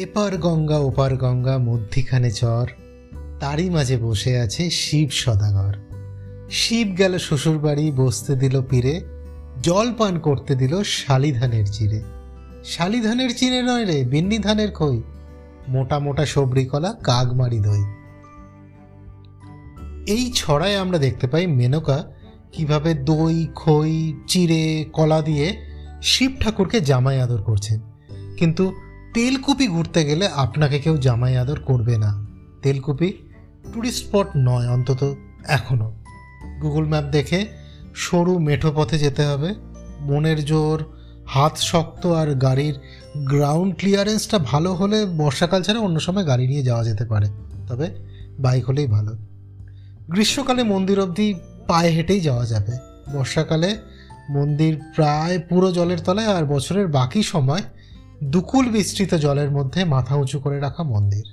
এপার গঙ্গা, ওপার গঙ্গা, মধ্যিখানে চর তারই মাঝে বসে আছে শিব সদাগর। শিব গেল শ্বশুর বাড়ি বসতে দিল পীরে, জল পান করতে দিল শালিধানের চিরে। শালিধানের শালি ধানের চিড়ে নয় রে বিন্নি ধানের খই। মোটা মোটা সবরি কলা কাগমারি দই। এই ছড়ায় আমরা দেখতে পাই মেনকা কীভাবে দই, খই চিড়ে কলা দিয়ে শিব ঠাকুরকে জামাই আদর করছেন। কিন্তু তেলকুপি ঘুরতে গেলে আপনাকে কেউ জামাই আদর করবে না। তেলকুপি টুরিস্ট স্পট নয়, অন্তত এখনও গুগল ম্যাপ দেখে সরু মেঠো পথে যেতে হবে। মনের জোর, হাত শক্ত আর গাড়ির গ্রাউন্ড ক্লিয়ারেন্সটা ভালো হলে বর্ষাকাল ছাড়া অন্য সময় গাড়ি নিয়ে যাওয়া যেতে পারে। তবে বাইক হলেই ভালো। গ্রীষ্মকালে মন্দির অবধি পায়ে হেঁটেই যাওয়া যাবে। বর্ষাকালে মন্দির প্রায় পুরো জলের তলায় আর বছরের বাকি সময় দুকুল বিস্তৃত জলের মধ্যে মাথা উঁচু করে রাখা মন্দির।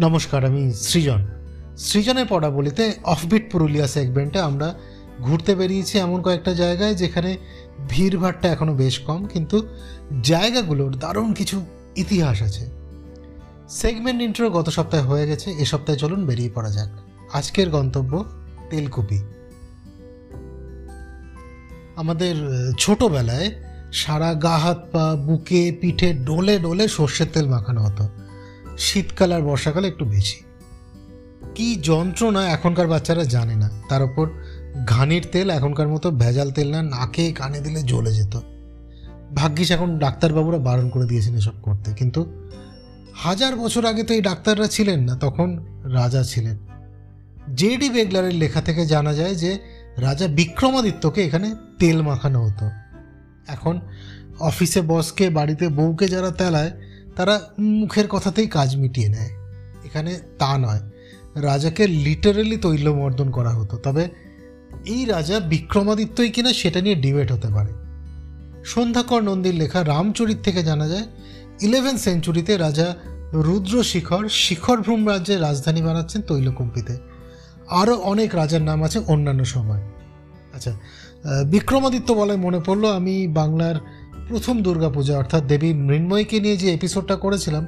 নমস্কার, আমি সৃজন। সৃজনের পড়াবলিতে অফবিট পুরুলিয়া সেগমেন্টে আমরা ঘুরতে বেরিয়েছি এমন কয়েকটা জায়গায় যেখানে ভিড়ভাড়টা এখনও বেশ কম, কিন্তু জায়গাগুলোর দারুণ কিছু ইতিহাস আছে। সেগমেন্ট ইন্ট্রো গত সপ্তাহে হয়ে গেছে, এ সপ্তাহে চলুন বেরিয়ে পড়া যাক। আজকের গন্তব্য তেলকুপি। আমাদের ছোটবেলায় সারা গা হাত পা, বুকে, পিঠে, ডোলে ডোলে সর্ষের তেল মাখানো হতো। শীতকাল আর বর্ষাকালে একটু বেশি। কি যন্ত্রণা এখনকার বাচ্চারা জানে না। তার উপর ঘানির তেল এখনকার মতো ভেজাল তেল না, নাকে কানে দিলে জ্বলে যেত। ভাগ্যিস এখন ডাক্তারবাবুরা বারণ করে দিয়েছেন এসব করতে। কিন্তু হাজার বছর আগে তো এই ডাক্তাররা ছিলেন না, তখন রাজা ছিলেন। জেডি বেগলারের লেখা থেকে জানা যায় যে, রাজা বিক্রমাদিত্যকে এখানে তেল মাখানো হতো। এখন অফিসে বসকে, বাড়িতে বউকে যারা তেলায়, তারা মুখের কথাতেই কাজ মিটিয়ে নেয়। এখানে তা নয়, রাজাকে লিটারেলি তৈলমর্দন করা হতো। তবে এই রাজা বিক্রমাদিত্যই কিনা সেটা নিয়ে ডিবেট হতে পারে। সন্ধ্যাকর নন্দীর লেখা রামচরিত থেকে জানা যায় ইলেভেন সেঞ্চুরিতে রাজা রুদ্র শিখর শিখরভ্রম রাজ্যের রাজধানী বানাচ্ছেন তৈলকুম্পিতে। আরও অনেক রাজার নাম আছে অন্যান্য সময়। আচ্ছা বিক্রমাদিত্য বলায় মনে পড়ল, আমি বাংলার প্রথম দুর্গাপূজা, অর্থাৎ দেবী মৃন্ময়ীকে নিয়ে যে এপিসোডটা করেছিলাম,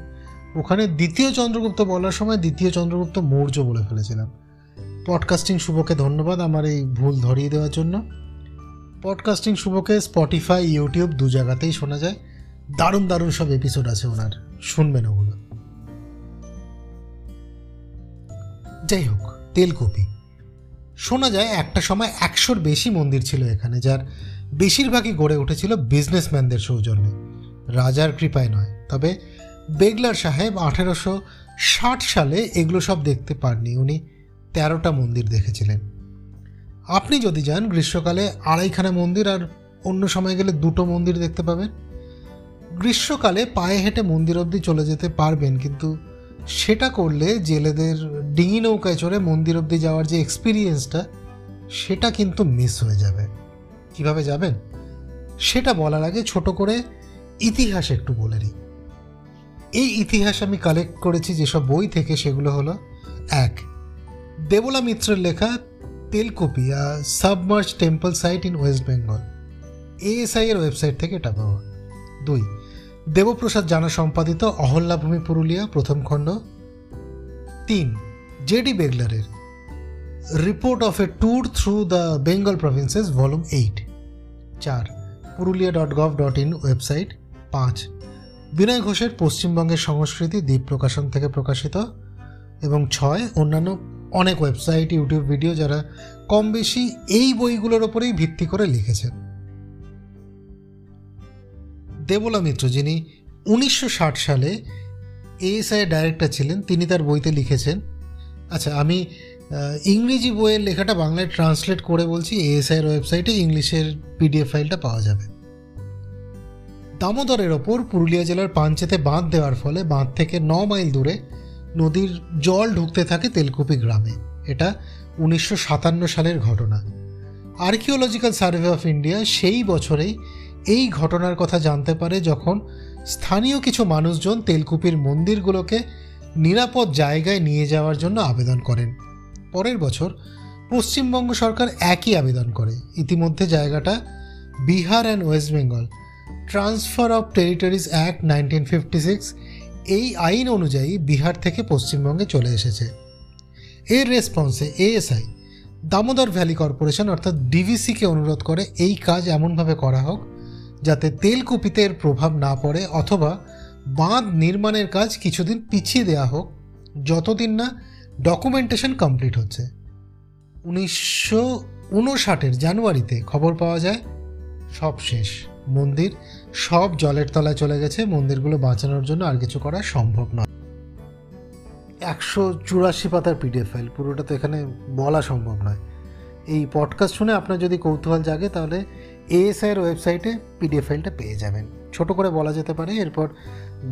ওখানে দ্বিতীয় চন্দ্রগুপ্ত বলার সময় দ্বিতীয় চন্দ্রগুপ্ত মৌর্য বলে ফেলেছিলাম। পডকাস্টিং শুভকে ধন্যবাদ আমার এই ভুল ধরিয়ে দেওয়ার জন্য। পডকাস্টিং শুভকে স্পটিফাই ইউটিউব দু জায়গাতেই শোনা যায়। দারুণ দারুণ সব এপিসোড আছে ওনার। শুনবেন ওগুলো। যাই হোক। তেলকুপি। শোনা যায় একটা সময় একশোর বেশি মন্দির ছিল এখানে, যার বেশিরভাগই গড়ে উঠেছিল বিজনেসম্যানদের সৌজন্যে। রাজার কৃপায় নয়, তবে বেগলার সাহেব আঠেরোশো ষাট সালে এগুলো সব দেখতে পাননি। উনি তেরোটা মন্দির দেখেছিলেন। আপনি যদি যান, গ্রীষ্মকালে আড়াইখানা মন্দির আর অন্য সময় গেলে দুটো মন্দির দেখতে পাবেন। গ্রীষ্মকালে পায়ে হেঁটে মন্দির অবধি চলে যেতে পারবেন, কিন্তু সেটা করলে জেলেদের ডিঙি নৌকায় চড়ে মন্দির অবধি যাওয়ার যে এক্সপিরিয়েন্সটা সেটা কিন্তু মিস হয়ে যাবে। কীভাবে যাবেন? সেটা বলার আগে ছোট করে ইতিহাস একটু বলে নিই। এই ইতিহাস আমি কালেক্ট করেছি যেসব বই থেকে, সেগুলো হলো, এক, দেবলা মিত্রের লেখা Telkupi submerged temple site in West Bengal ASI এর ওয়েবসাইট থেকে এটা পাওয়া। দুই দেবপ্রসাদ জানা সম্পাদিত অহল্যাভূমি পুরুলিয়া প্রথম খণ্ড। তিন JD বেগলারের। Report of a tour through the Bengal provinces, volume eight. চার, Purulia dot gov dot in website. পাঁচ, বিনয় ঘোষের পশ্চিমবঙ্গের সংস্কৃতি দ্বীপ প্রকাশন থেকে প্রকাশিত। এবং ছয়, অন্যান্য অনেক ওয়েবসাইট, ইউটিউব ভিডিও যারা কম বেশি এই বইগুলোর ওপরেই ভিত্তি করে লিখেছেন। দেবলা মিত্র, যিনি উনিশশো ষাট সালে এএসআই ডাইরেক্টর ছিলেন, তিনি তার বইতে লিখেছেন। আচ্ছা আমি ইংরেজি বইয়ের লেখাটা বাংলায় ট্রান্সলেট করে বলছি এএসআইয়ের ওয়েবসাইটে ইংলিশের পিডিএফ ফাইলটা পাওয়া যাবে। দামোদরের ওপর পুরুলিয়া জেলার পাঞ্চেতে বাঁধ দেওয়ার ফলে বাঁধ থেকে ন মাইল দূরে নদীর জল ঢুকতে থাকে তেলকুপি গ্রামে। এটা উনিশশো সাতান্ন সালের ঘটনা। আর্কিওলজিক্যাল সার্ভে অফ ইন্ডিয়া সেই বছরেই এই ঘটনার কথা জানতে পারে যখন স্থানীয় কিছু মানুষজন তেলকুপির মন্দিরগুলোকে নিরাপদ জায়গায় নিয়ে যাওয়ার জন্য আবেদন করেন। পরের বছর পশ্চিমবঙ্গ সরকার একই আবেদন করে। ইতিমধ্যে জায়গাটা Bihar and West Bengal transfer of territories act nineteen fifty six এই আইন অনুযায়ী বিহার থেকে পশ্চিমবঙ্গে চলে এসেছে। এর রেসপন্সে এএসআই দামোদর ভ্যালি কর্পোরেশন অর্থাৎ ডিভিসিকে অনুরোধ করে এই কাজ এমনভাবে করা হোক যাতে তেলকুপিতে এর প্রভাব না পড়ে অথবা বাঁধ নির্মাণের কাজ কিছুদিন পিছিয়ে দেওয়া হোক, যতদিন না ডকুমেন্টেশন কমপ্লিট হচ্ছে। উনিশশো উনষাটের জানুয়ারিতে খবর পাওয়া যায়, সব শেষ। মন্দির, সব জলের তলায় চলে গেছে, মন্দিরগুলো বাঁচানোর জন্য আর কিছু করা সম্ভব নয়। একশো চুরাশি পাতার পিডিএফ ফাইল, পুরোটা তো এখানে বলা সম্ভব নয়। এই পডকাস্ট শুনে আপনার যদি কৌতূহল জাগে, তাহলে এএসআইয়ের ওয়েবসাইটে পিডিএফ ফাইলটা পেয়ে যাবেন। ছোট করে বলা যেতে পারে, এরপর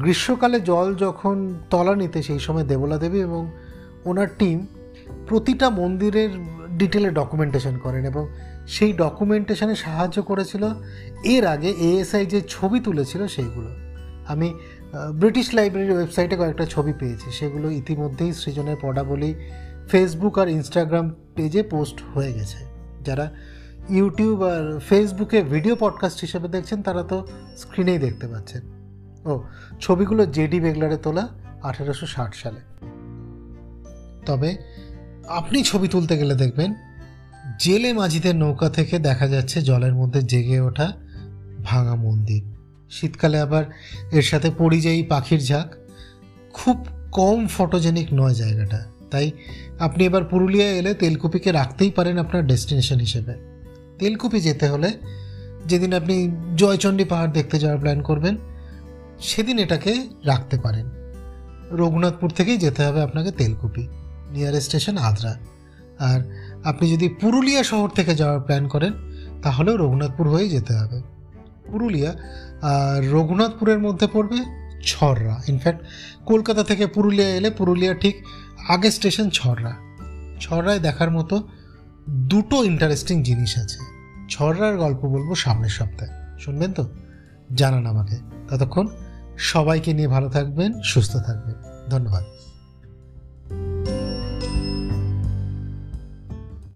গ্রীষ্মকালে জল যখন তলানিতে সেই সময় দেবলা দেবী এবং ওনার টিম প্রতিটা মন্দিরের ডিটেলে ডকুমেন্টেশন করেন এবং সেই ডকুমেন্টেশনে সাহায্য করেছিল। এর আগে এএসআই যে ছবি তুলেছিল সেইগুলো। আমি ব্রিটিশ লাইব্রেরির ওয়েবসাইটে কয়েকটা ছবি পেয়েছি, সেগুলো ইতিমধ্যেই সৃজনের পদাবলী ফেসবুক আর ইনস্টাগ্রাম পেজে পোস্ট হয়ে গেছে। যারা ইউটিউব আর ফেসবুকে ভিডিও পডকাস্ট হিসেবে দেখছেন, তারা তো স্ক্রিনেই দেখতে পাচ্ছেন। ও, ছবিগুলো জেডি বেগলারে তোলা আঠেরোশো ষাট সালে। তবে আপনি ছবি তুলতে গেলে দেখবেন, জেলে মাঝিদের নৌকা থেকে দেখা যাচ্ছে জলের মধ্যে জেগে ওঠা ভাঙা মন্দির। শীতকালে আবার এর সাথে পরিযায়ী পাখির ঝাঁক। খুব কম ফটোজেনিক নয় জায়গাটা। তাই আপনি এবার পুরুলিয়া এলে তেলকুপিকে রাখতেই পারেন আপনার ডেস্টিনেশন হিসেবে। তেলকুপি যেতে হলে যেদিন আপনি জয়চণ্ডী পাহাড় দেখতে যাওয়ার প্ল্যান করবেন, সেদিন এটাকে রাখতে পারেন। রঘুনাথপুর থেকেই যেতে হবে আপনাকে তেলকুপি নিয়ারেস্ট স্টেশন আদ্রা। আর আপনি যদি পুরুলিয়া শহর থেকে যাওয়ার প্ল্যান করেন, তাহলেও রঘুনাথপুর হয়েই যেতে হবে। পুরুলিয়া আর রঘুনাথপুরের মধ্যে পড়বে ছররা। ইনফ্যাক্ট কলকাতা থেকে পুরুলিয়া এলে পুরুলিয়া ঠিক আগে স্টেশন ছররা। ছররায় দেখার মতো দুটো ইন্টারেস্টিং জিনিস আছে। ছড়ার গল্প বলব সামনের সপ্তাহে। শুনবেন তো? জানান আমাকে। ততক্ষণ সবাইকে নিয়ে ভালো থাকবেন, সুস্থ থাকবেন। ধন্যবাদ।